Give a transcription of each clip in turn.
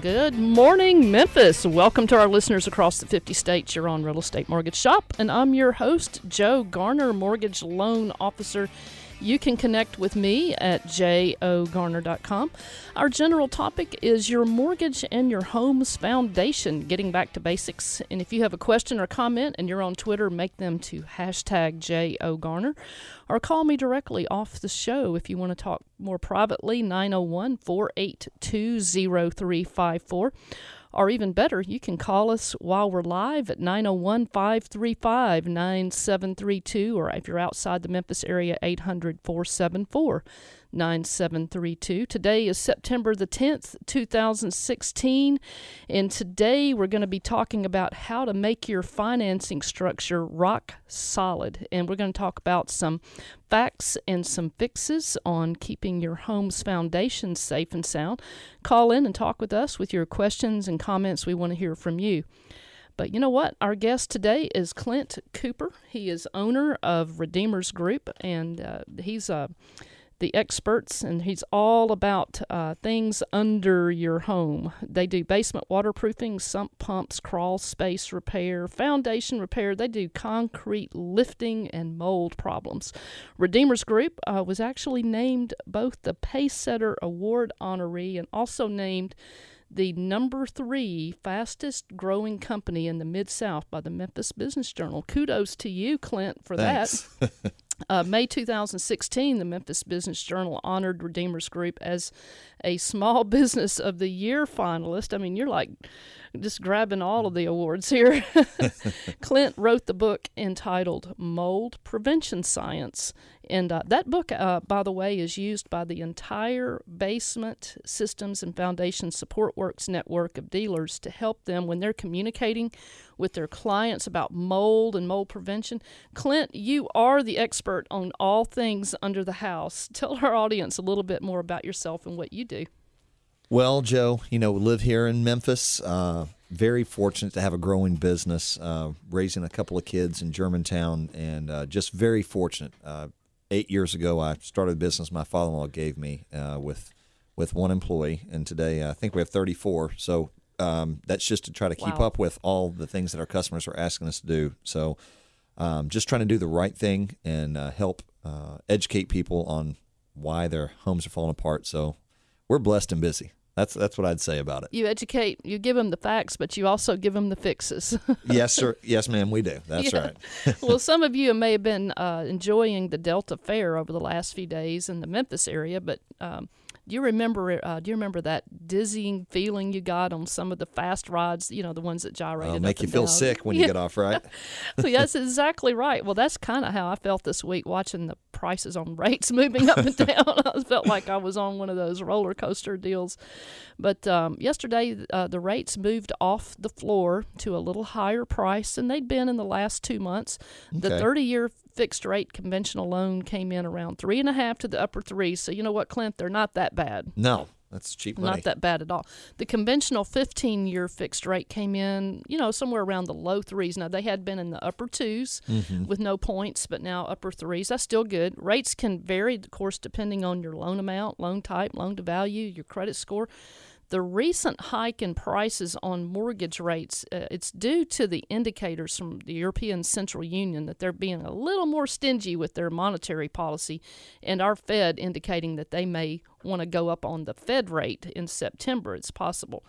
Good morning, Memphis. Welcome to our listeners across the 50 states. You're on Real Estate Mortgage Shop, and I'm your host, Joe Garner, Mortgage Loan Officer you can connect with me at jogarner.com. Our general topic is your mortgage and your home's foundation, getting back to basics. And if you have a question or comment and you're on Twitter, make them to hashtag jogarner or call me directly off the show if you want to talk more privately, 901 482 0354 or even better, you can call us while we're live at 901 535 9732, or if you're outside the Memphis area, 800 474 9732. Today is September the 10th, 2016, and today we're going to be talking about how to make your financing structure rock solid. And we're going to talk about some facts and some fixes on keeping your home's foundation safe and sound. Call in and talk with us with your questions and comments. We want to hear from you. But you know what? Our guest today is Clint Cooper. He is owner of Redeemers Group, and uh, he's a the experts, and he's all about uh, things under your home. They do basement waterproofing, sump pumps, crawl space repair, foundation repair. They do concrete lifting and mold problems. Redeemers Group uh, was actually named both the Pacesetter Award honoree and also named the number three fastest growing company in the Mid South by the Memphis Business Journal. Kudos to you, Clint, for Thanks. that. Uh, May 2016, the Memphis Business Journal honored Redeemers Group as a Small Business of the Year finalist. I mean, you're like just grabbing all of the awards here. Clint wrote the book entitled Mold Prevention Science. And uh, that book, uh, by the way, is used by the entire Basement Systems and Foundation Support Works network of dealers to help them when they're communicating with their clients about mold and mold prevention. Clint, you are the expert on all things under the house. Tell our audience a little bit more about yourself and what you do. Well, Joe, you know, we live here in Memphis. Uh, very fortunate to have a growing business, uh, raising a couple of kids in Germantown, and uh, just very fortunate. Uh, eight years ago, I started a business my father-in-law gave me uh, with with one employee, and today I think we have 34. So um, that's just to try to keep Wow. up with all the things that our customers are asking us to do. So um, just trying to do the right thing and uh, help uh, educate people on why their homes are falling apart. So we're blessed and busy. That's that's what I'd say about it. You educate, you give them the facts, but you also give them the fixes. yes, sir. Yes, ma'am. We do. That's Yeah. right. well, some of you may have been uh, enjoying the Delta Fair over the last few days in the Memphis area, but um, do you remember? Uh, do you remember that dizzying feeling you got on some of the fast rides? You know, the ones that gyrated. Up make you feel down? sick when you Yeah. get off, right? so that's exactly right. Well, that's kind of how I felt this week watching the prices on rates moving up and down. I felt like I was on one of those roller coaster deals. But um, yesterday, uh, the rates moved off the floor to a little higher price than they'd been in the last two months. The 30 year fixed rate conventional loan came in around three and a half to the upper three. So, you know what, Clint? They're not that bad. No, that's cheap money. Not that bad at all. The conventional 15 year fixed rate came in, you know, somewhere around the low threes. Now, they had been in the upper 2s Mm-hmm. with no points, but now upper threes. That's still good. Rates can vary, of course, depending on your loan amount, loan type, loan to value, your credit score. The recent hike in prices on mortgage rates, uh, it's due to the indicators from the European Central Union that they're being a little more stingy with their monetary policy, and our Fed indicating that they may want to go up on the Fed rate in September. It's possible.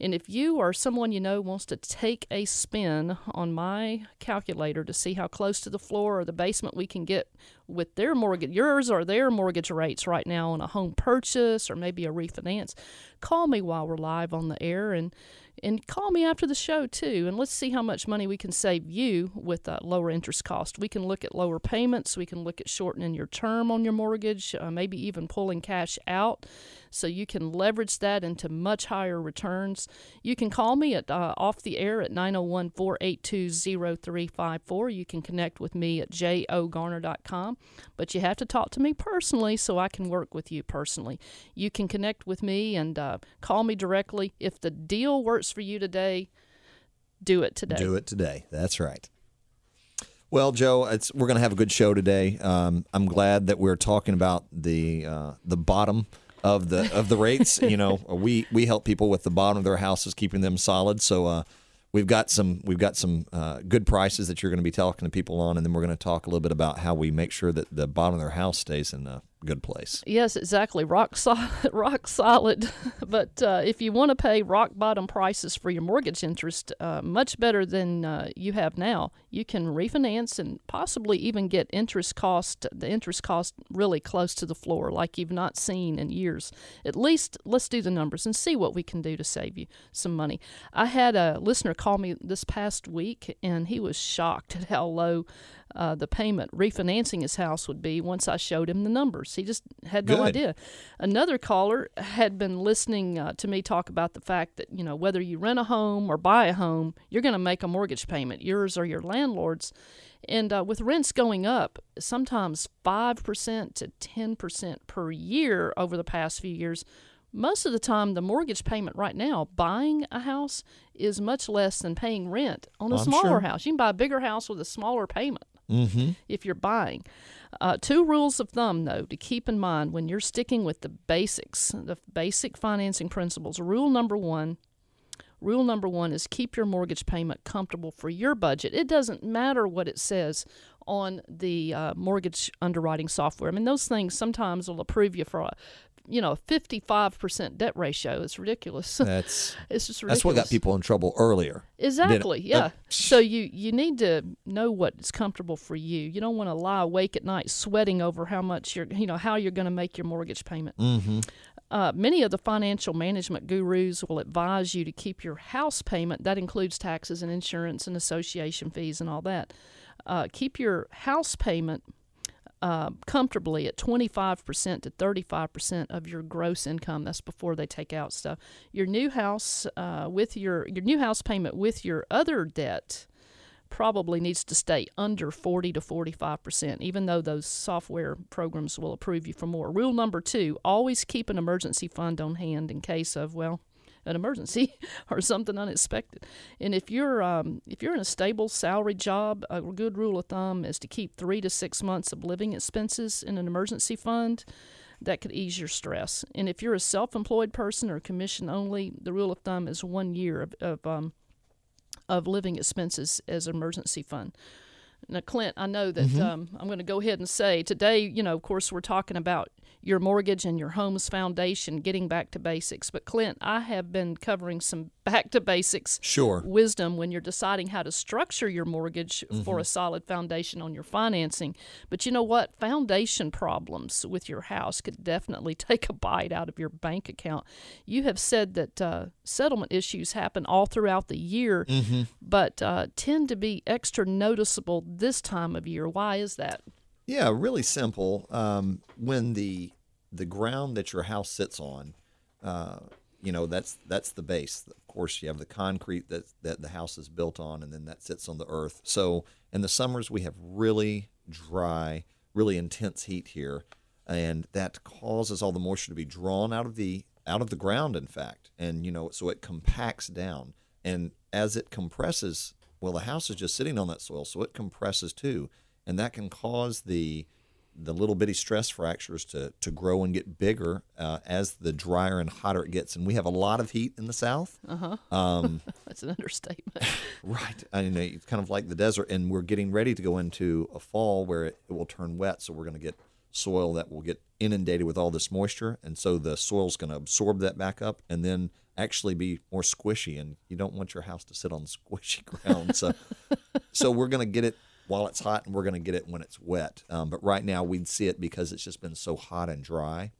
And if you or someone you know wants to take a spin on my calculator to see how close to the floor or the basement we can get with their mortgage, yours or their mortgage rates right now on a home purchase or maybe a refinance, call me while we're live on the air and And call me after the show too, and let's see how much money we can save you with uh, lower interest cost. We can look at lower payments. We can look at shortening your term on your mortgage, uh, maybe even pulling cash out, so you can leverage that into much higher returns. You can call me at uh, off the air at 901-482-0354. You can connect with me at jogarner.com, but you have to talk to me personally so I can work with you personally. You can connect with me and uh, call me directly if the deal works for you today. Do it today. Do it today. That's right. Well, Joe, we're going to have a good show today. Um, I'm glad that we're talking about the uh, the bottom of the of the rates. you know, we we help people with the bottom of their houses, keeping them solid. So uh, we've got some we've got some uh, good prices that you're going to be talking to people on, and then we're going to talk a little bit about how we make sure that the bottom of their house stays in a good place. Yes, exactly. Rock solid. Rock solid. but uh, if you want to pay rock bottom prices for your mortgage interest, uh, much better than uh, you have now, you can refinance and possibly even get interest cost the interest cost really close to the floor, like you've not seen in years. At least let's do the numbers and see what we can do to save you some money. I had a listener call me this past week, and he was shocked at how low uh, the payment refinancing his house would be once I showed him the numbers. He just had no Good. idea. Another caller had been listening uh, to me talk about the fact that, you know, whether you rent a home or buy a home, you're going to make a mortgage payment, yours or your landlord's. And uh, with rents going up, sometimes 5% to 10% per year over the past few years, most of the time the mortgage payment right now buying a house is much less than paying rent on a I'm smaller sure. house you can buy a bigger house with a smaller payment Mm-hmm. if you're buying. Uh, two rules of thumb, though, to keep in mind when you're sticking with the basics, the basic financing principles. Rule number one. Rule number one is keep your mortgage payment comfortable for your budget. It doesn't matter what it says on the uh, mortgage underwriting software. I mean, those things sometimes will approve you for a, you know, a 55% debt ratio. It's ridiculous. That's it's just ridiculous. that's what got people in trouble earlier. Exactly. It- uh, Yeah. so you you need to know what's comfortable for you. You don't want to lie awake at night sweating over how much you're you know how you're going to make your mortgage payment. Mm-hmm. Uh, many of the financial management gurus will advise you to keep your house payment. That includes taxes and insurance and association fees and all that. Uh, keep your house payment uh, comfortably at 25% to 35% of your gross income. That's before they take out stuff. Your new house uh, with your your new house payment with your other debt probably needs to stay under 40 to 45%, even though those software programs will approve you for more. Rule number two always keep an emergency fund on hand in case of, well, an emergency or something unexpected. And if you're um, if you're in a stable salaried job, a good rule of thumb is to keep three to six months of living expenses in an emergency fund. That could ease your stress. And if you're a self-employed person or commission only, the rule of thumb is one year of, of um, of living expenses as emergency fund. Now, Clint, I know that um, I'm going to go ahead and say today, you know, of course, we're talking about your mortgage and your home's foundation, getting back to basics. But, Clint, I have been covering some back to basics Sure. wisdom when you're deciding how to structure your mortgage Mm-hmm. for a solid foundation on your financing. But you know what? Foundation problems with your house could definitely take a bite out of your bank account. You have said that uh, settlement issues happen all throughout the year, Mm-hmm. but uh, tend to be extra noticeable this time of year. Why is that? Yeah, really simple. Um, when the the ground that your house sits on, uh, you know that's that's the base. Of course, you have the concrete that that the house is built on, and then that sits on the earth. So in the summers we have really dry, really intense heat here, and that causes all the moisture to be drawn out of the out of the ground. In fact, and you know so it compacts down, and as it compresses, well, the house is just sitting on that soil, so it compresses too, and that can cause the the little bitty stress fractures to, to grow and get bigger uh, as the drier and hotter it gets. And we have a lot of heat in the south. Uh huh. Um, That's an understatement. right. I mean, it's kind of like the desert. And we're getting ready to go into a fall where it, it will turn wet. So we're going to get soil that will get inundated with all this moisture. And so the soil's going to absorb that back up and then actually be more squishy. And you don't want your house to sit on squishy ground. So, so we're going to get it while it's hot and we're going to get it when it's wet. Um, but right now we'd see it because it's just been so hot and dry.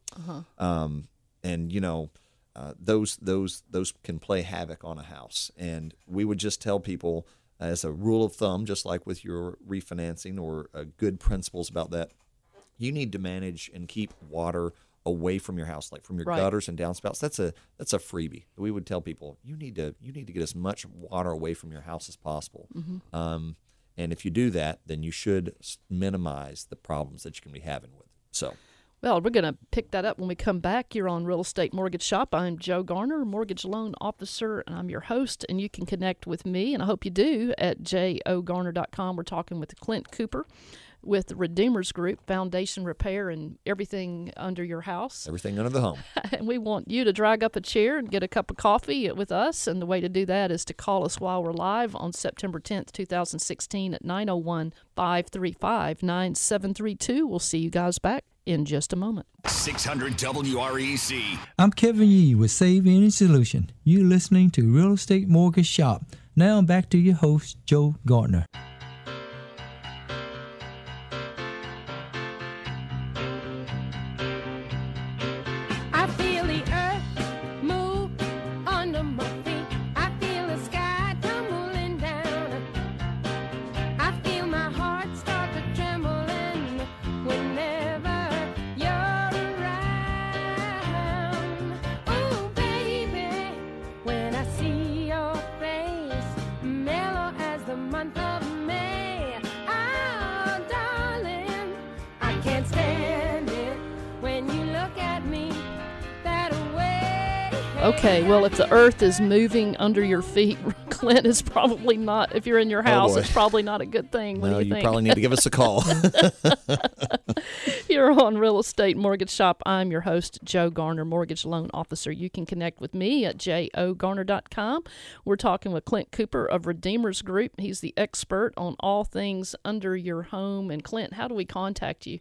Um, and you know, uh, those those those can play havoc on a house. And we would just tell people as a rule of thumb, just like with your refinancing or uh, good principles about that, you need to manage and keep water away from your house, like from your Right. gutters and downspouts. That's a that's a freebie. We would tell people you need to you need to get as much water away from your house as possible. Um, and if you do that, then you should minimize the problems that you can be having with it. So. Well, we're going to pick that up when we come back. You're on Real Estate Mortgage Shop. I'm Joe Garner, mortgage loan officer, and I'm your host. And you can connect with me, and I hope you do, at jogarner.com. We're talking with Clint Cooper with the Redeemers Group, foundation repair, and everything under your house. Everything under the home. and we want you to drag up a chair and get a cup of coffee with us. And the way to do that is to call us while we're live on September 10th, 2016 at 901 535 9732. We'll see you guys back in just a moment. 600 WREC. I'm Kevin Yee with Save Any Solution. You're listening to Real Estate Mortgage Shop. Now back to your host, Joe Garner. Okay, well, if the earth is moving under your feet, Clint is probably not, if you're in your oh, house, boy. it's probably not a good thing. What No, do you you probably need to give us a call. You're on Real Estate Mortgage Shop. I'm your host, Joe Garner, mortgage loan officer. You can connect with me at jogarner.com. We're talking with Clint Cooper of Redeemers Group. He's the expert on all things under your home. And Clint, how do we contact you?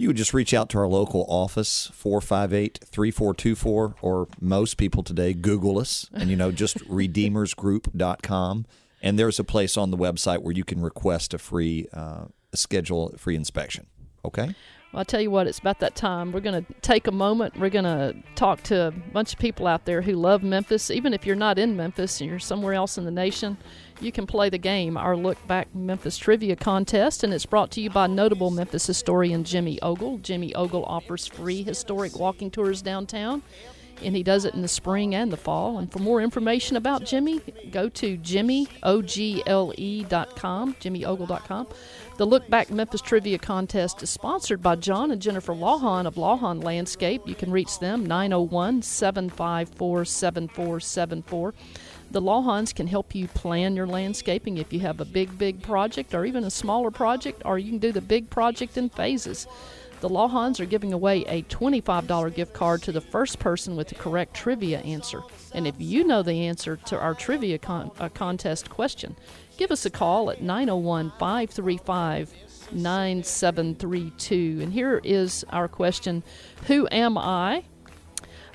You would just reach out to our local office, 458 3424, or most people today Google us and, you know, just redeemersgroup.com. And there's a place on the website where you can request a free uh, schedule, free inspection. Okay? Well, I'll tell you what, it's about that time. We're going to take a moment. We're going to talk to a bunch of people out there who love Memphis. Even if you're not in Memphis and you're somewhere else in the nation, you can play the game, our Look Back Memphis Trivia Contest, and it's brought to you by notable Memphis historian Jimmy Ogle. Jimmy Ogle offers free historic walking tours downtown, and he does it in the spring and the fall. And for more information about Jimmy, go to jimmyogle.com, jimmyogle.com. The Look Back Memphis Trivia Contest is sponsored by John and Jennifer Lawhon of Lawhon Landscape. You can reach them 901 754 7474. The Lawhons can help you plan your landscaping if you have a big, big project or even a smaller project, or you can do the big project in phases. The Lawhons are giving away a $25 gift card to the first person with the correct trivia answer. And if you know the answer to our trivia con- uh, contest question, give us a call at 901 535 9732. And here is our question Who am I?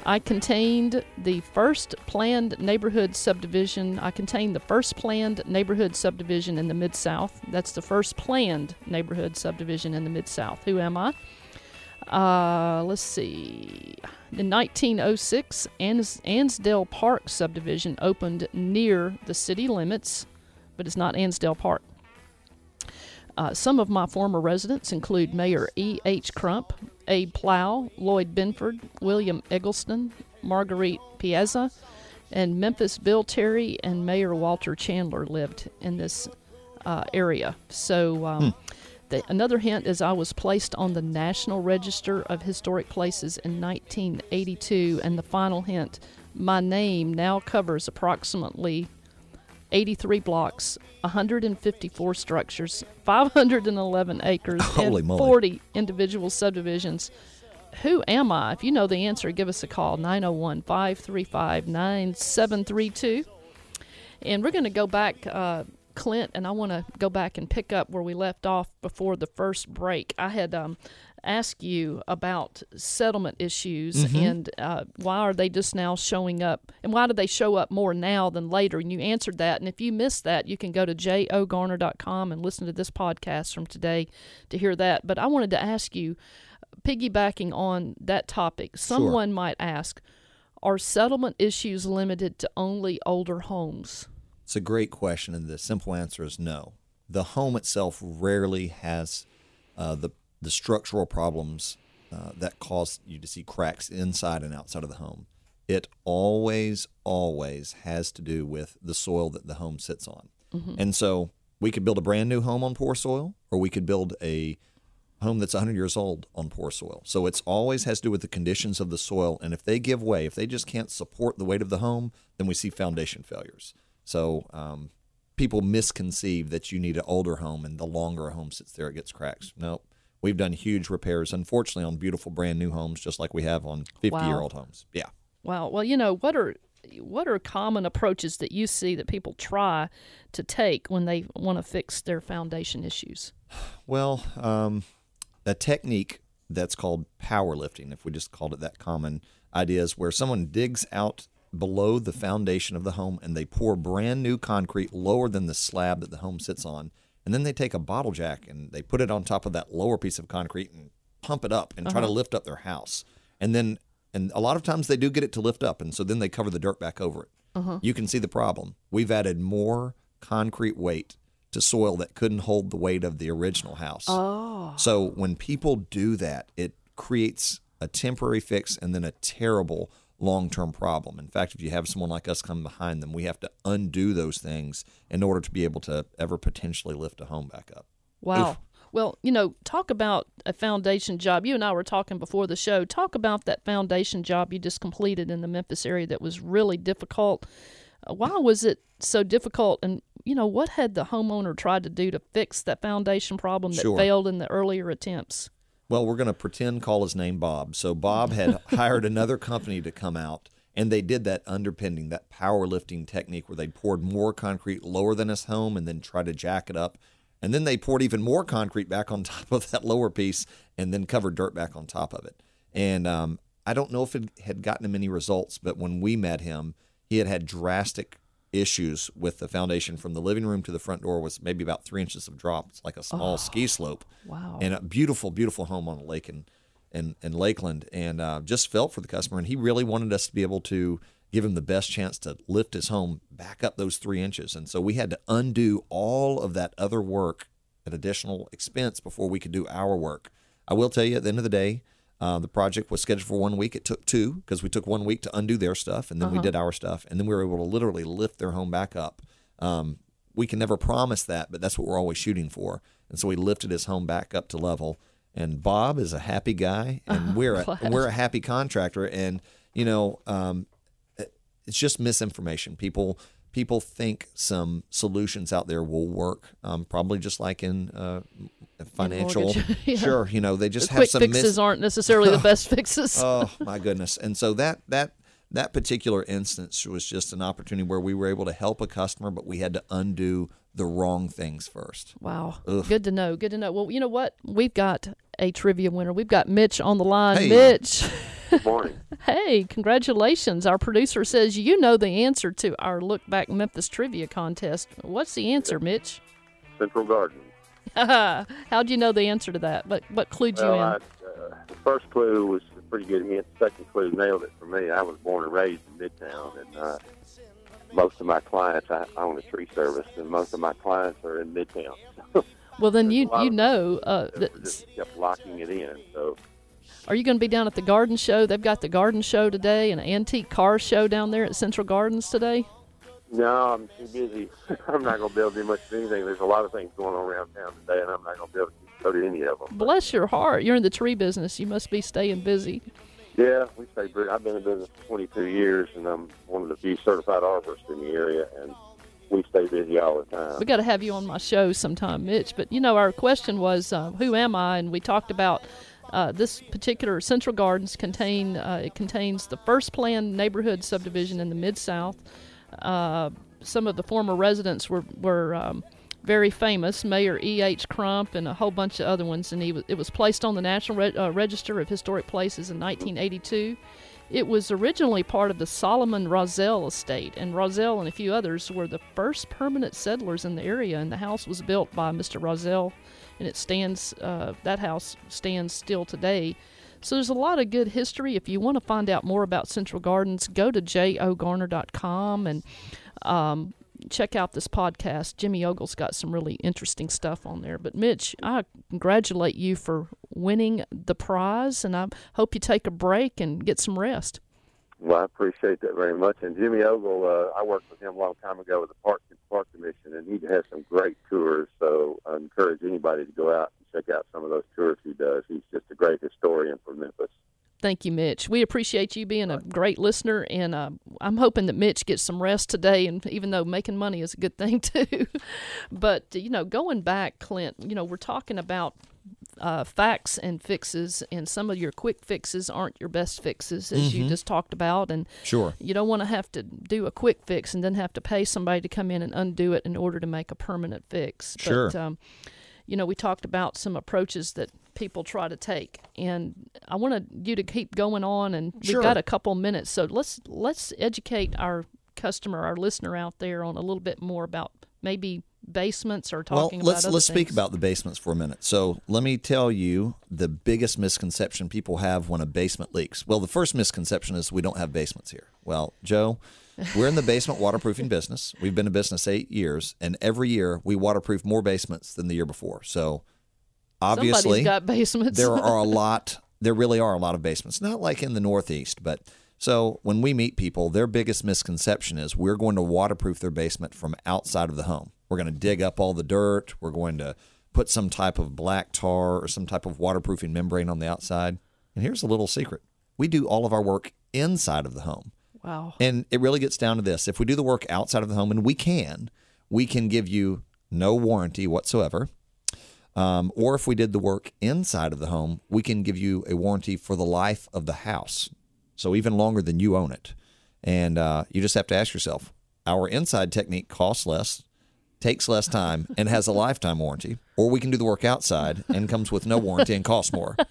I contained the first planned neighborhood subdivision. I contained the first planned neighborhood subdivision in the Mid South. That's the first planned neighborhood subdivision in the Mid South. Who am I? Uh, let's see. In 1906, Ans- Annesdale Park subdivision opened near the city limits, but it's not Annesdale Park. Uh, some of my former residents include Mayor E. H. Crump, Abe Plough, Lloyd Binford, William Eggleston, Marguerite Piazza, and Memphis Bill Terry and Mayor Walter Chandler lived in this uh, area. So, um, the, another hint is I was placed on the National Register of Historic Places in 1982, and the final hint my name now covers approximately 83 blocks, 154 structures, 511 acres, Holy and moly. 40 individual subdivisions. Who am I? If you know the answer, give us a call 901 535 9732. And we're going to go back, uh, Clint, and I want to go back and pick up where we left off before the first break. I had um, asked you about settlement issues and uh, why are they just now showing up, and why do they show up more now than later? And you answered that. And if you missed that, you can go to jogarner.com and listen to this podcast from today to hear that. But I wanted to ask you, piggybacking on that topic, someone might ask, Are settlement issues limited to only older homes? It's a great question, and the simple answer is no. The home itself rarely has uh, the the structural problems uh, that cause you to see cracks inside and outside of the home. It always, always has to do with the soil that the home sits on. And so we could build a brand new home on poor soil, or we could build a home that's 100 years old on poor soil. So it's always has to do with the conditions of the soil. And if they give way, if they just can't support the weight of the home, then we see foundation failures. So um, people misconceive that you need an older home and the longer a home sits there, it gets cracks. Nope. We've done huge repairs, unfortunately, on beautiful brand new homes, just like we have on 50 year old homes. Yeah. Wow. Well, you know what are what are common approaches that you see that people try to take when they want to fix their foundation issues? Well, um, a technique that's called powerlifting, if we just called it that common idea, is where someone digs out below the foundation of the home and they pour brand new concrete lower than the slab that the home sits on. And then they take a bottle jack and they put it on top of that lower piece of concrete and pump it up and try to uh-huh. lift up their house. And then, and a lot of times they do get it to lift up. And so then they cover the dirt back over it. Uh-huh. You can see the problem. We've added more concrete weight to soil that couldn't hold the weight of the original house. Oh. So when people do that, it creates a temporary fix and then a terrible long term problem. In fact, if you have someone like us come behind them, we have to undo those things in order to be able to ever potentially lift a home back up. Wow. Well, you know, talk about a foundation job. You and I were talking before the show. Talk about that foundation job you just completed in the Memphis area that was really difficult. Uh, why was it so difficult? And, you know, what had the homeowner tried to do to fix that foundation problem that Sure. failed in the earlier attempts? Well, we're going to pretend call his name Bob. So Bob had hired another company to come out, and they did that underpinning, that powerlifting technique where they poured more concrete lower than his home and then tried to jack it up. And then they poured even more concrete back on top of that lower piece and then covered dirt back on top of it. And um, I don't know if it had gotten him any results, but when we met him, he had had drastic issues with the foundation from the living room to the front door was maybe about three inches of drop. It's like a small ski slope Wow. and a beautiful, beautiful home on a lake in in, in Lakeland, and uh, just felt for the customer. And he really wanted us to be able to give him the best chance to lift his home back up those three inches. And so we had to undo all of that other work at additional expense before we could do our work. I will tell you, at the end of the day, uh, the project was scheduled for one week. It took two because we took one week to undo their stuff, and then we did our stuff, and then we were able to literally lift their home back up. Um, we can never promise that, but that's what we're always shooting for. And so we lifted his home back up to level. And Bob is a happy guy, and we're a, we're a happy contractor. And you know, um, it's just misinformation. People people think some solutions out there will work. Um, probably just like in uh, financial. Yeah. Sure, you know they just the have quick some fixes mis- aren't necessarily the best fixes. oh my goodness and so that that that particular instance was just an opportunity where we were able to help a customer but we had to undo the wrong things first Wow. Good to know. Good to know. Well, you know what? We've got a trivia winner. We've got Mitch on the line. Hey. Mitch. Good morning. Hey, congratulations. Our producer says you know the answer to our Look Back Memphis trivia contest. What's the answer, Mitch? Central Garden. How'd you know the answer to that? What what clued you in? I, uh, the first clue was a pretty good hint. The second clue nailed it for me. I was born and raised in Midtown, and uh, most of my clients, I own a tree service, and most of my clients are in Midtown. well, then you you know. Uh, that- just kept locking it in. So are you going to be down at the garden show? They've got the garden show today, an antique car show down there at Central Gardens today. No, I'm too busy. I'm not going to be able to do much of anything. There's a lot of things going on around town today, and I'm not going to be able to go to any of them. Bless your heart. You're in the tree business. You must be staying busy. Yeah, we stay busy. I've been in business for 22 years, and I'm one of the few certified arborists in the area, and we stay busy all the time. We got to have you on my show sometime, Mitch. But you know, our question was, uh, "Who am I?" And we talked about uh, this particular Central Gardens contain uh, it contains the first planned neighborhood subdivision in the Mid South. Some of the former residents were were um, very famous, Mayor E. H. Crump and a whole bunch of other ones. And he it was placed on the National Re- uh, Register of Historic Places in 1982. It was originally part of the Solomon Rozelle estate, and Rozelle and a few others were the first permanent settlers in the area. And the house was built by Mr. Rozelle, and it stands. Uh, that house stands still today. So there's a lot of good history. If you want to find out more about Central Gardens, go to jogarner.com and um, check out this podcast. Jimmy Ogle's got some really interesting stuff on there. But Mitch, I congratulate you for winning the prize, and I hope you take a break and get some rest. Well, I appreciate that very much. And Jimmy Ogle, uh, I worked with him a long time ago with the Park Park Commission, and he has some great tours. So I encourage anybody to go out and check out some of those tours he does. He's just a great historian for Memphis. Thank you, Mitch. We appreciate you being a great listener, and uh, I'm hoping that Mitch gets some rest today. And even though making money is a good thing too, but you know, going back, Clint, you know, we're talking about uh, facts and fixes, and some of your quick fixes aren't your best fixes, as you just talked about, and Sure. you don't want to have to do a quick fix and then have to pay somebody to come in and undo it in order to make a permanent fix. Sure. But, um, you know, we talked about some approaches that people try to take, and I wanted you to keep going on, and we've got a couple minutes, so let's let's educate our customer, our listener out there, on a little bit more about maybe basements are or Well, let's about let's speak things. about the basements for a minute. So let me tell you the biggest misconception people have when a basement leaks. Well, the first misconception is we don't have basements here. Well, Joe, we're in the basement waterproofing business. We've been in business eight years, and every year we waterproof more basements than the year before. So obviously, Somebody's got basements. there are a lot there really are a lot of basements not like in the northeast but so when we meet people their biggest misconception is we're going to waterproof their basement from outside of the home we're going to dig up all the dirt we're going to put some type of black tar or some type of waterproofing membrane on the outside and here's a little secret we do all of our work inside of the home wow. and it really gets down to this. If we do the work outside of the home, and we can, we can give you no warranty whatsoever. Um, or if we did the work inside of the home, we can give you a warranty for the life of the house. So even longer than you own it. And uh, you just have to ask yourself our inside technique costs less, takes less time, and has a lifetime warranty. Or we can do the work outside and comes with no warranty and costs more.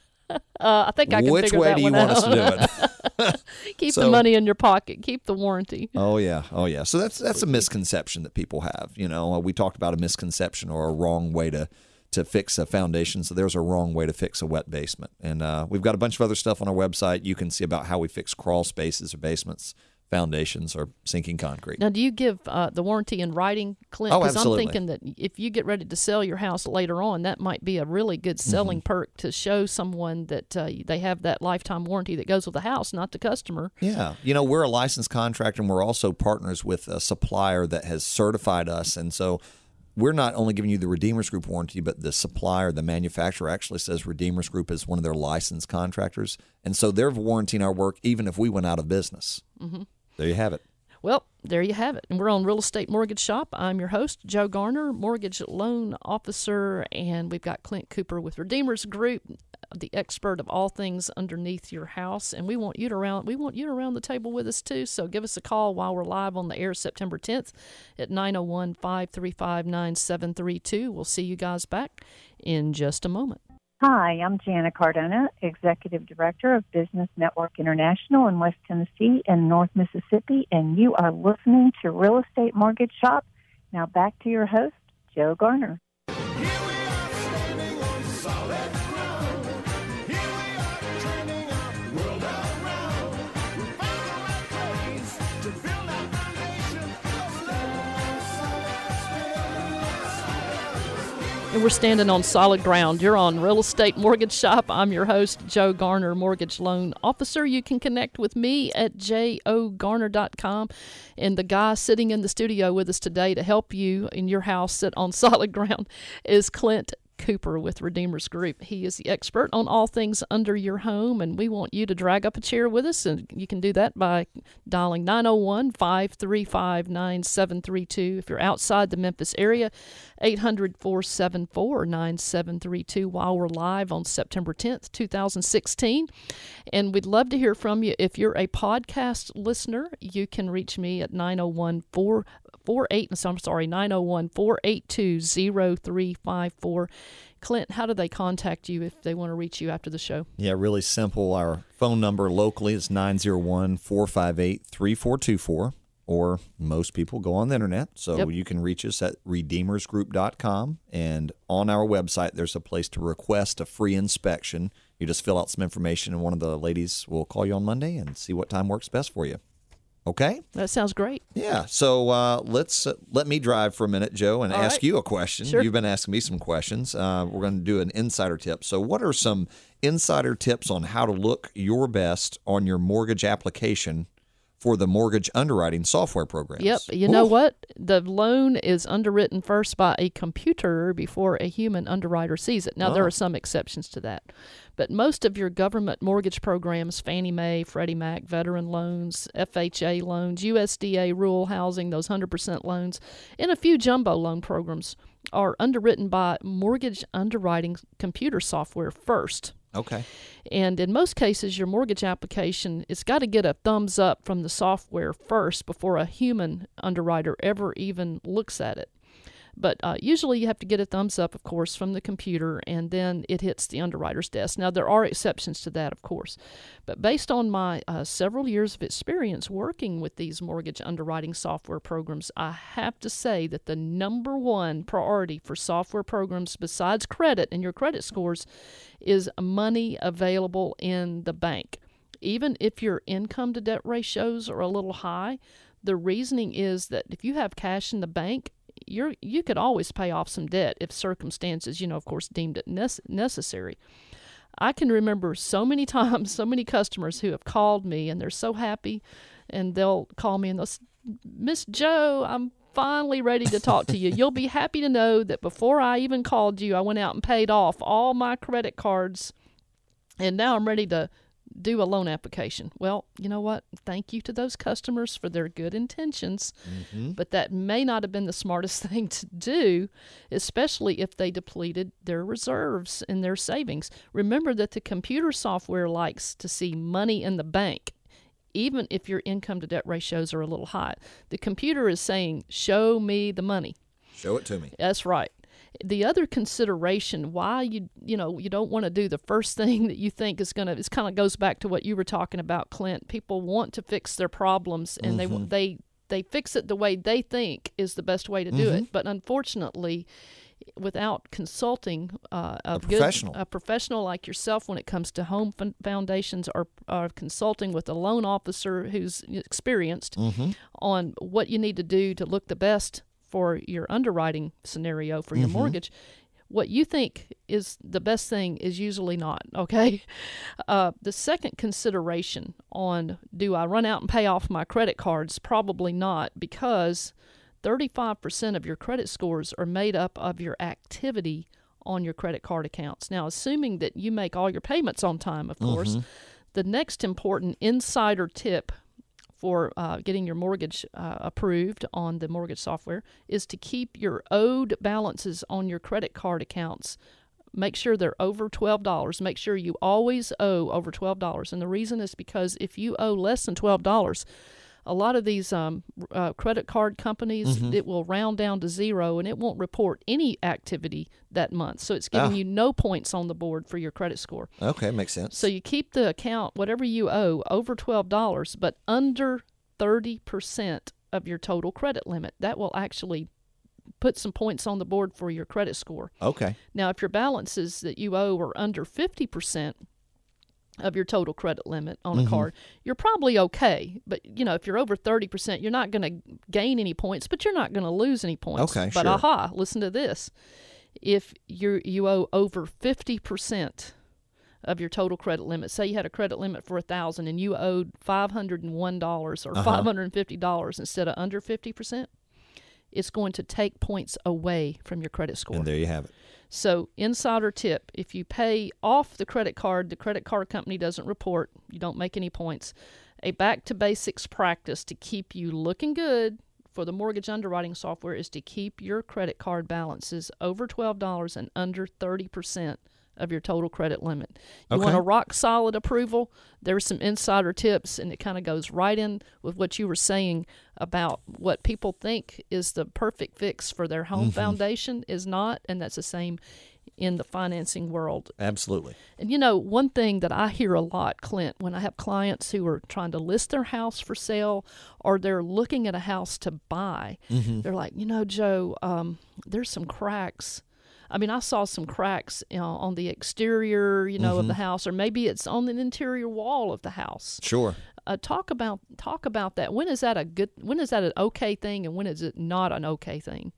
Uh, I think I can Which figure way that do you want out. us to do it? keep the money in your pocket. Keep the warranty. Oh yeah, oh yeah. So that's that's a misconception that people have. You know, we talked about a misconception or a wrong way to to fix a foundation. So there's a wrong way to fix a wet basement, and uh, we've got a bunch of other stuff on our website. You can see about how we fix crawl spaces or basements, foundations, or sinking concrete. Now, do you give uh, the warranty in writing, Clint? Oh, Because I'm thinking that if you get ready to sell your house later on, that might be a really good selling Mm-hmm. perk to show someone that uh, they have that lifetime warranty that goes with the house, not the customer. Yeah, you know, we're a licensed contractor, and we're also partners with a supplier that has certified us, and so. We're not only giving you the Redeemers Group warranty, but the supplier, the manufacturer actually says Redeemers Group is one of their licensed contractors. And so they're warranting our work even if we went out of business. Mm-hmm. There you have it. Well, there you have it. And we're on Real Estate Mortgage Shop. I'm your host, Joe Garner, mortgage loan officer, and we've got Clint Cooper with Redeemers Group, the expert of all things underneath your house. And we want you to round we want you to round the table with us too. So give us a call while we're live on the air September 10th at 901-535-9732. We'll see you guys back in just a moment. Hi, I'm Jana Cardona, Executive Director of Business Network International in West Tennessee and North Mississippi, and you are listening to Real Estate Mortgage Shop. Now back to your host, Joe Garner. We're standing on solid ground. You're on Real Estate Mortgage Shop. I'm your host, Joe Garner, Mortgage Loan Officer. You can connect with me at jogarner.com. And the guy sitting in the studio with us today to help you in your house sit on solid ground is Clint Cooper with Redeemers Group. He is the expert on all things under your home, and we want you to drag up a chair with us. And you can do that by dialing 901 535 9732. If you're outside the Memphis area, 800 474 9732 while we're live on September 10th, 2016. And we'd love to hear from you. If you're a podcast listener, you can reach me at 901 448, I'm sorry, 901 482 0354. Clint, how do they contact you if they want to reach you after the show? Yeah, really simple. Our phone number locally is 901 458 3424. Or most people go on the internet. So Yep. you can reach us at redeemersgroup.com. And on our website, there's a place to request a free inspection. You just fill out some information, and one of the ladies will call you on Monday and see what time works best for you. Okay? That sounds great. Yeah. So uh, let's uh, let me drive for a minute, Joe, and All ask right. you a question. Sure. You've been asking me some questions. Uh, we're going to do an insider tip. So, what are some insider tips on how to look your best on your mortgage application for the mortgage underwriting software programs? Yep. You know what? The loan is underwritten first by a computer before a human underwriter sees it. Now, there Oh. are some exceptions to that. But most of your government mortgage programs, Fannie Mae, Freddie Mac, veteran loans, FHA loans, USDA rural housing, those 100% loans, and a few jumbo loan programs are underwritten by mortgage underwriting computer software first. Okay. And in most cases, your mortgage application it's got to get a thumbs up from the software first before a human underwriter ever even looks at it. But uh, usually, you have to get a thumbs up, of course, from the computer, and then it hits the underwriter's desk. Now, there are exceptions to that, of course. But based on my uh, several years of experience working with these mortgage underwriting software programs, I have to say that the number one priority for software programs, besides credit and your credit scores, is money available in the bank. Even if your income to debt ratios are a little high, the reasoning is that if you have cash in the bank, you're you could always pay off some debt if circumstances, you know, of course, deemed it nece- necessary. I can remember so many times, so many customers who have called me and they're so happy, and they'll call me and they'll, s- Miss Joe, I'm finally ready to talk to you. You'll be happy to know that before I even called you, I went out and paid off all my credit cards, and now I'm ready to do a loan application. Well, you know what? Thank you to those customers for their good intentions, mm-hmm. but that may not have been the smartest thing to do, especially if they depleted their reserves and their savings. Remember that the computer software likes to see money in the bank. Even if your income to debt ratios are a little high, the computer is saying, Show me the money. Show it to me. That's right. The other consideration why you you know you don't want to do the first thing that you think is going to it kind of goes back to what you were talking about Clint. People want to fix their problems and they Mm-hmm. they they fix it the way they think is the best way to do Mm-hmm. it. But unfortunately, without consulting uh, a, good- professional. a professional like yourself when it comes to home fun- foundations or, or consulting with a loan officer who's experienced Mm-hmm. on what you need to do to look the best for your underwriting scenario for your mortgage what you think is the best thing is usually not okay? Uh, the second consideration on do i run out and pay off my credit cards? Probably not because 35% of your credit scores are made up of your activity on your credit card accounts. Now assuming that you make all your payments on time of course the next important insider tip for uh, getting your mortgage uh, approved on the mortgage software is to keep your owed balances on your credit card accounts. Make sure they're over $12. Make sure you always owe over $12. And the reason is because if you owe less than $12, a lot of these um, uh, credit card companies, it will round down to zero and it won't report any activity that month. So it's giving Ah. you no points on the board for your credit score. Okay, makes sense. So you keep the account, whatever you owe, over $12, but under 30% of your total credit limit. That will actually put some points on the board for your credit score. okay. Now, if your balances that you owe are under 50% of your total credit limit on Mm-hmm. a card, you're probably okay. But, you know, if you're over 30%, you're not going to gain any points, but you're not going to lose any points. Okay, But sure. aha, listen to this. If you you owe over 50% of your total credit limit, say you had a credit limit for a 1000 and you owed $501 or Uh-huh. $550 instead of under 50%, it's going to take points away from your credit score. And there you have it. So, insider tip if you pay off the credit card, the credit card company doesn't report, you don't make any points. A back to basics practice to keep you looking good for the mortgage underwriting software is to keep your credit card balances over $12 and under 30% of your total credit limit. You want a rock solid approval? There's some insider tips, and it kind of goes right in with what you were saying about what people think is the perfect fix for their home foundation is not, and that's the same in the financing world. Absolutely. And you know, one thing that I hear a lot, Clint, when I have clients who are trying to list their house for sale or they're looking at a house to buy, they're like, you know, Joe, um, there's some cracks. I mean, I saw some cracks you know, on the exterior, you know, of Mm-hmm. the house, or maybe it's on the interior wall of the house. Sure. Uh, talk about talk about that. When is that a good? When is that an okay thing, and when is it not an okay thing?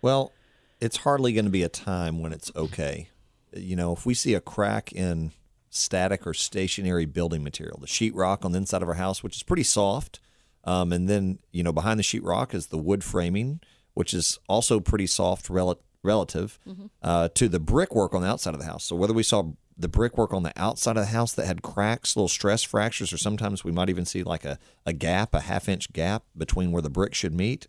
Well, it's hardly going to be a time when it's okay. You know, if we see a crack in static or stationary building material, the sheetrock on the inside of our house, which is pretty soft, um, and then you know behind the sheetrock is the wood framing, which is also pretty soft rel- relative uh, to the brickwork on the outside of the house. So whether we saw the brickwork on the outside of the house that had cracks, little stress fractures, or sometimes we might even see like a, a gap, a half inch gap between where the brick should meet.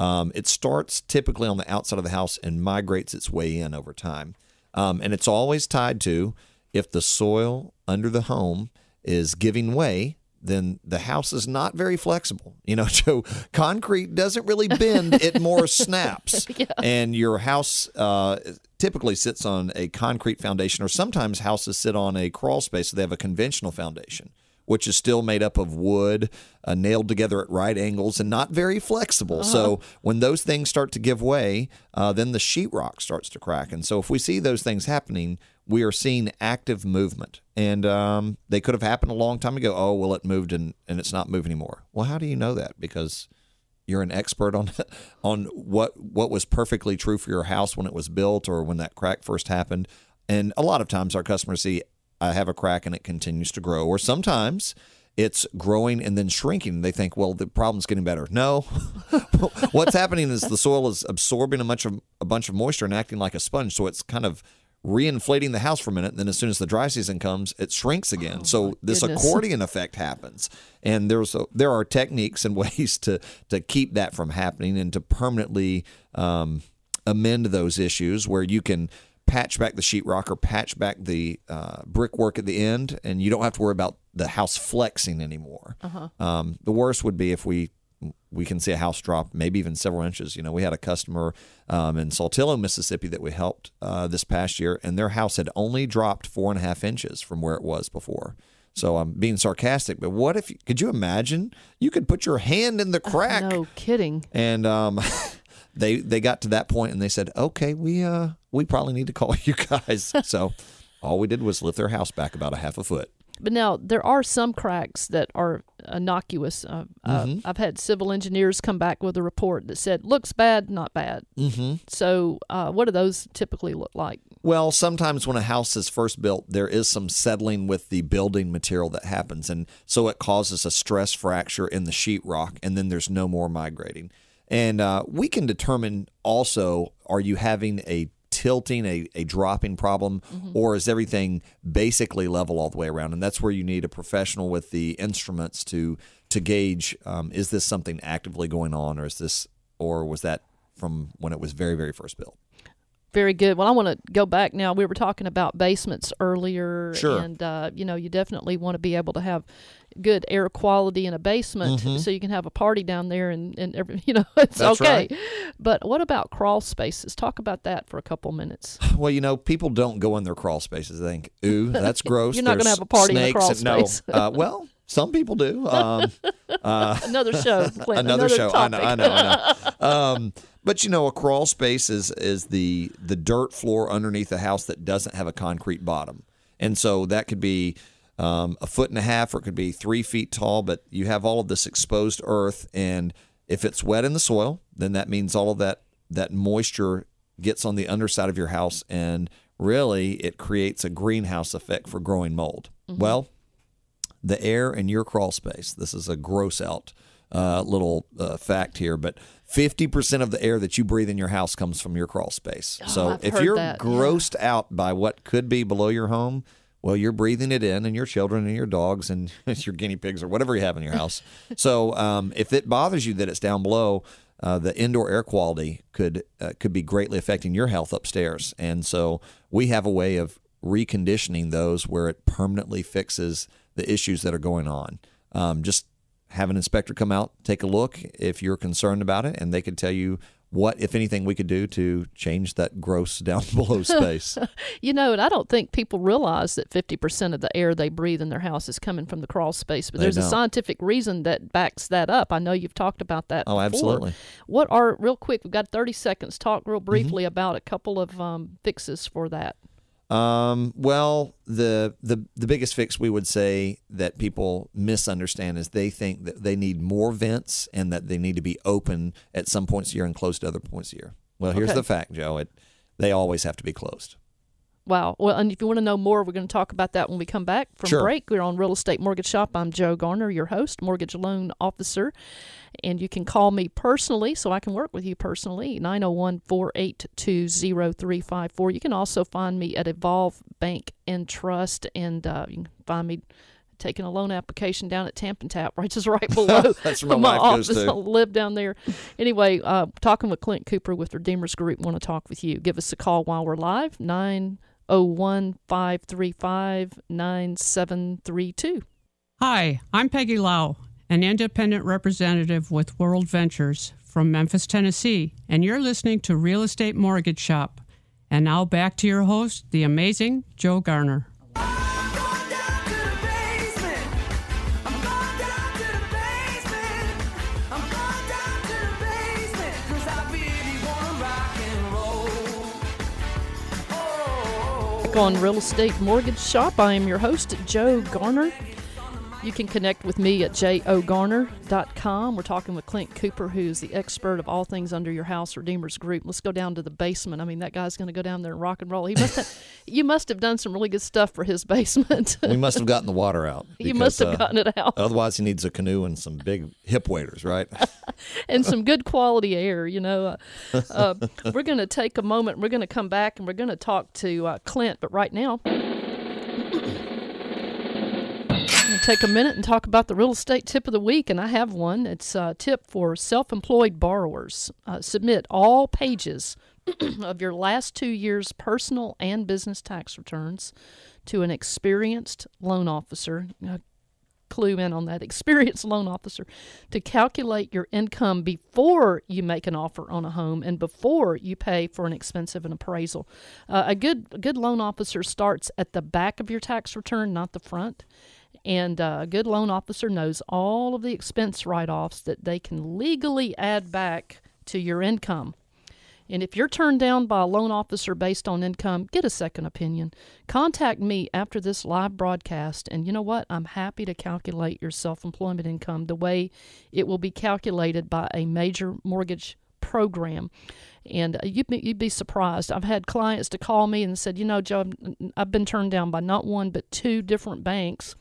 Um, it starts typically on the outside of the house and migrates its way in over time. Um, and it's always tied to if the soil under the home is giving way, then the house is not very flexible. You know, so concrete doesn't really bend, it more snaps. And your house uh, typically sits on a concrete foundation, or sometimes houses sit on a crawl space, so they have a conventional foundation which is still made up of wood, uh, nailed together at right angles, and not very flexible. So when those things start to give way, uh, then the sheetrock starts to crack. And so if we see those things happening, we are seeing active movement. And um, they could have happened a long time ago. Oh, well, it moved and, and it's not moving anymore. Well, how do you know that? Because you're an expert on on what what was perfectly true for your house when it was built or when that crack first happened. And a lot of times our customers see I have a crack and it continues to grow, or sometimes it's growing and then shrinking. They think, well, the problem's getting better. No, what's happening is the soil is absorbing a bunch of a bunch of moisture and acting like a sponge, so it's kind of reinflating the house for a minute. And then as soon as the dry season comes, it shrinks again. so this goodness. accordion effect happens, and there's a, there are techniques and ways to to keep that from happening and to permanently um, amend those issues where you can patch back the sheetrock or patch back the uh, brickwork at the end, and you don't have to worry about the house flexing anymore. Um, the worst would be if we we can see a house drop maybe even several inches. You know, we had a customer um, in Saltillo, Mississippi, that we helped uh, this past year, and their house had only dropped four and a half inches from where it was before. So I'm being sarcastic, but what if could you imagine you could put your hand in the crack No kidding. and um, they they got to that point and they said, "Okay, we uh we probably need to call you guys." so all we did was lift their house back about a half a foot. But now there are some cracks that are innocuous. Uh, uh, Mm-hmm. I've had civil engineers come back with a report that said looks bad, not bad. Mm-hmm. So, uh, what do those typically look like? Well, sometimes when a house is first built, there is some settling with the building material that happens, and so it causes a stress fracture in the sheetrock, and then there's no more migrating. And uh, we can determine also: are you having a tilting, a, a dropping problem, or is everything basically level all the way around? And that's where you need a professional with the instruments to to gauge: um, is this something actively going on, or is this, or was that from when it was very very first built? Very good. Well, I want to go back now. We were talking about basements earlier, Sure. and uh, you know, you definitely want to be able to have good air quality in a basement, so you can have a party down there, and and every, you know, it's Mm-hmm. That's okay. right. But what about crawl spaces? Talk about that for a couple minutes. Well, you know, people don't go in their crawl spaces. They think, "Ooh, that's gross." You're not gonna have a party in a snakes crawl and- no. uh, well, some people do. Um, Another show, Clint, another, show. I know. I know. I know. Um, but you know, a crawl space is is the the dirt floor underneath the house that doesn't have a concrete bottom, and so that could be um, a foot and a half, or it could be three feet tall. But you have all of this exposed earth, and if it's wet in the soil, then that means all of that that moisture gets on the underside of your house, and really it creates a greenhouse effect for growing mold. Well, the air in your crawl space. This is a gross out uh, little uh, fact here, but 50% of the air that you breathe in your house comes from your crawl space. so Oh, I've if you're that, yeah. grossed out by what could be below your home, well, you're breathing it in, and your children and your dogs and your guinea pigs or whatever you have in your house. so um, if it bothers you that it's down below, uh, the indoor air quality could uh, could be greatly affecting your health upstairs. And so we have a way of reconditioning those where it permanently fixes the issues that are going on. Um, just have an inspector come out, take a look if you're concerned about it, and they can tell you what, if anything, we could do to change that gross down below space. You know, and I don't think people realize that 50% of the air they breathe in their house is coming from the crawl space. But They there's a don't. scientific reason that backs that up. I know you've talked about that. Oh, before. absolutely. What are, real quick, we've got 30 seconds, talk real Mm-hmm. briefly about a couple of um, fixes for that. Um, well, the the the biggest fix we would say that people misunderstand is they think that they need more vents and that they need to be open at some points of year and closed at other points of year. Well, here's Okay. the fact, Joe. It they always have to be closed. Wow. Well, and if you want to know more, we're going to talk about that when we come back from Sure. break. We're on Real Estate Mortgage Shop. I'm Joe Garner, your host, mortgage loan officer. And you can call me personally so I can work with you personally, 901 482 0354. You can also find me at Evolve Bank and Trust, and uh, you can find me taking a loan application down at Tamp and Tap, right just right below That's where my my wife goes office. to. I live down there. Anyway, uh, talking with Clint Cooper with Redeemers Group. Want to talk with you? Give us a call while we're live. Nine zero one five three five nine seven three two. Hi, I'm Peggy Lau, an independent representative with World Ventures from Memphis, Tennessee, and you're listening to Real Estate Mortgage Shop. And now back to your host, the amazing Joe Garner. On Real Estate Mortgage Shop. I am your host, Joe Garner. You can connect with me at jogarner.com. We're talking with Clint Cooper, who's the expert of all things under your house, Redeemers Group. Let's go down to the basement. I mean, that guy's going to go down there and rock and roll. He must have, you must have done some really good stuff for his basement. We must have gotten the water out. you must have uh, gotten it out. Otherwise, he needs a canoe and some big hip waders, right? and some good quality air. You know, uh, uh, we're going to take a moment. We're going to come back and we're going to talk to uh, Clint. But right now, I'm going to take a minute and talk about the real estate tip of the week. And I have one. It's a tip for self-employed borrowers. Uh, submit all pages of your last two years' personal and business tax returns to an experienced loan officer. Uh, clue in on that experienced loan officer to calculate your income before you make an offer on a home and before you pay for an expensive an appraisal. Uh, a good a good loan officer starts at the back of your tax return, not the front. And uh, a good loan officer knows all of the expense write offs that they can legally add back to your income. And if you're turned down by a loan officer based on income, get a second opinion. Contact me after this live broadcast, and you know what? I'm happy to calculate your self employment income the way it will be calculated by a major mortgage program. And uh, you'd be, you'd be surprised. I've had clients to call me and said, you know, Joe, I've- I've been turned down by not one but two different banks.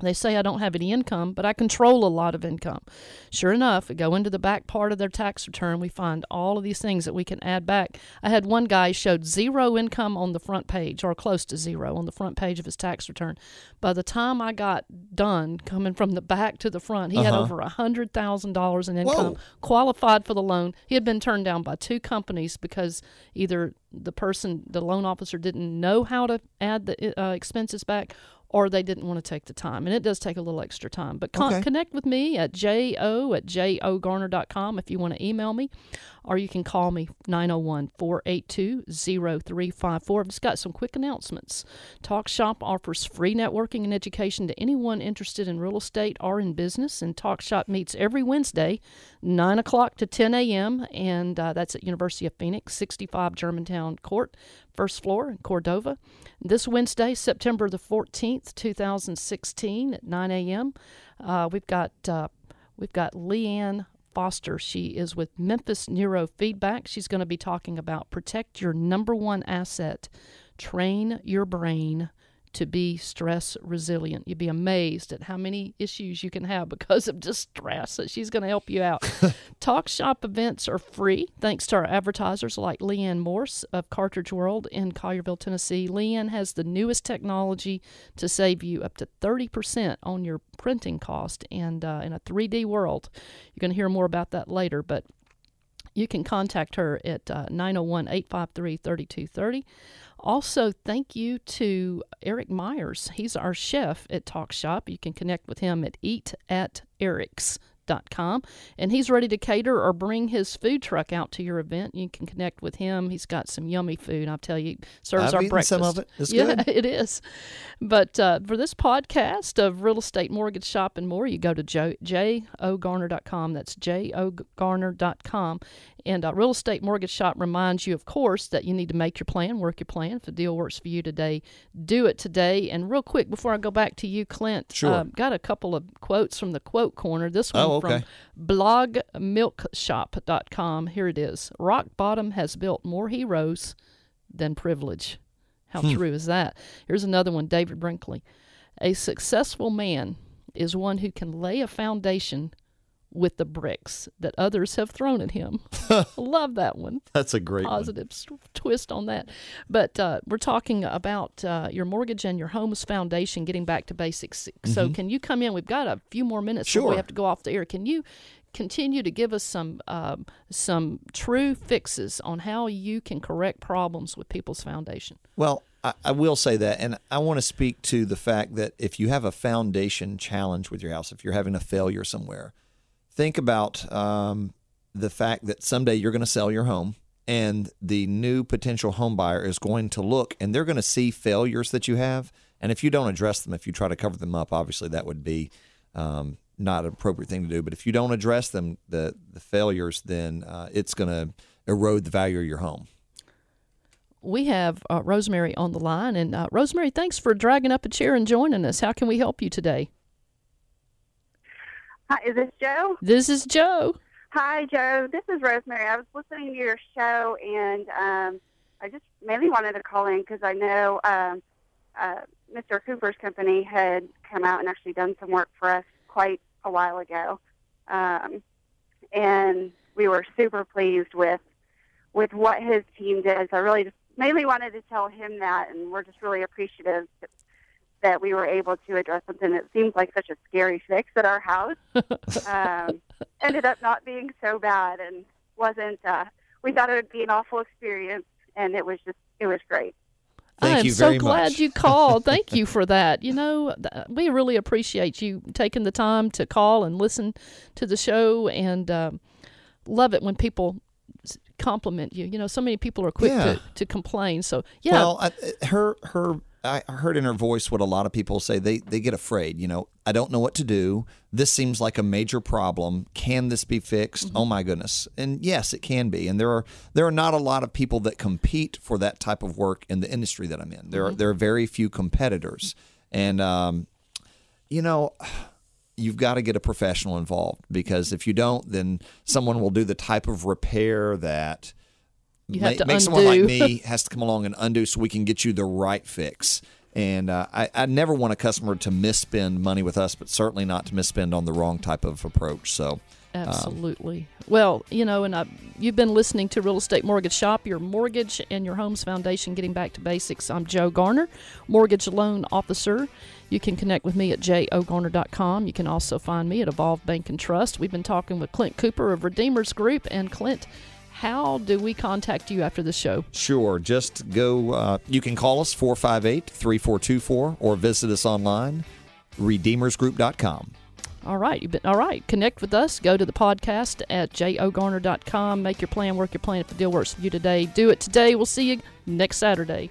They say I don't have any income, but I control a lot of income. Sure enough, we go into the back part of their tax return, we find all of these things that we can add back. I had one guy showed zero income on the front page, or close to zero on the front page of his tax return. By the time I got done coming from the back to the front, he had Uh-huh. over a hundred thousand dollars in income, Whoa. qualified for the loan. He had been turned down by two companies because either the person, the loan officer, didn't know how to add the uh, expenses back, or they didn't want to take the time. And it does take a little extra time. But con- Okay. connect with me at jo at jogarner.com if you want to email me, or you can call me 901 482 0354. I've just got some quick announcements. Talk Shop offers free networking and education to anyone interested in real estate or in business. And Talk Shop meets every Wednesday, 9 o'clock to 10 a.m., and uh, that's at University of Phoenix, 65 Germantown Court, first floor in Cordova. This Wednesday, September the 14th, 2016, at 9 a.m., uh, we've got uh, we've got Leanne Foster. She is with Memphis Neurofeedback. She's going to be talking about protect your number one asset, train your brain to be stress resilient. You'd be amazed at how many issues you can have because of just stress. So she's going to help you out. Talk Shop events are free thanks to our advertisers like Leanne Morse of Cartridge World in Collierville, Tennessee. Leanne has the newest technology to save you up to 30% on your printing cost and uh, in a 3D world. You're going to hear more about that later, but you can contact her at uh, 901 853 3230. Also, thank you to Eric Myers. He's our chef at Talk Shop. You can connect with him at joegarner.com. And he's ready to cater or bring his food truck out to your event. You can connect with him. He's got some yummy food. I'll tell you, serves I've our eaten breakfast. some of it. It's yeah, good. it is. But uh, for this podcast of real estate mortgage shop and more, you go to jo- jogarner.com. That's jogarner.com. And uh, real estate mortgage shop reminds you, of course, that you need to make your plan, work your plan. If the deal works for you today, do it today. And real quick, before I go back to you, Clint, Sure. uh, got a couple of quotes from the quote corner. This one Oh, okay. from blogmilkshop.com. Here it is. Rock bottom has built more heroes than privilege. How Hmm. true is that? Here's another one, David Brinkley. A successful man is one who can lay a foundation with the bricks that others have thrown at him. Love that one. That's a great one. Positive twist on that. But uh, we're talking about uh, your mortgage and your home's foundation, getting back to basics. So, can you come in? We've got a few more minutes before we Mm-hmm. Have to go off the air. Can you continue to give us some um, some true fixes on how you can correct problems with people's foundation? Well, I, I will say that, and I want to speak to the fact that if you have a foundation challenge with your house, if you're having a failure somewhere, think about um, the fact that someday you're going to sell your home, and the new potential home buyer is going to look, and they're going to see failures that you have, and if you don't address them, if you try to cover them up, obviously that would be um, not an appropriate thing to do. But if you don't address them, the the failures, then uh, it's going to erode the value of your home. We have uh, Rosemary on the line, and uh, Rosemary, thanks for dragging up a chair and joining us. How can we help you today? Hi, is this Joe? This is Joe. Hi, Joe. This is Rosemary. I was listening to your show, and um, I just mainly wanted to call in because I know um, uh, Mr. Cooper's company had come out and actually done some work for us quite a while ago, um, and we were super pleased with with what his team did. So I really just mainly wanted to tell him that, and we're just really appreciative that, that we were able to address something that seems like such a scary fix at our house. um, ended up not being so bad, and wasn't. Uh, we thought it would be an awful experience, and it was just it was great. Thank I am so very glad much. you called. Thank you for that. You know, th- we really appreciate you taking the time to call and listen to the show, and um, love it when people compliment you. You know, so many people are quick Yeah. to, to complain. So yeah, Well, I, her her I heard in her voice what a lot of people say. They they get afraid. You know, I don't know what to do. This seems like a major problem. Can this be fixed? Oh my goodness! And yes, it can be. And there are there are not a lot of people that compete for that type of work in the industry that I'm in. There are there are very few competitors, and um, you know. You've got to get a professional involved because if you don't, then someone will do the type of repair that You have ma- to make someone like me has to come along and undo so we can get you the right fix. And uh, I, I never want a customer to misspend money with us, but certainly not to misspend on the wrong type of approach. So, Absolutely. well, you know, and I, you've been listening to Real Estate Mortgage Shop, your mortgage and your home's foundation, getting back to basics. I'm Joe Garner, mortgage loan officer. You can connect with me at jogarner.com. You can also find me at Evolve Bank and Trust. We've been talking with Clint Cooper of Redeemers Group. And Clint, how do we contact you after the show? sure, just go. Uh, you can call us 458 3424 or visit us online, redeemersgroup.com. All right, you've been all right. Connect with us. Go to the podcast at jogarner.com. Make your plan, work your plan. If the deal works for you today, do it today. We'll see you next Saturday.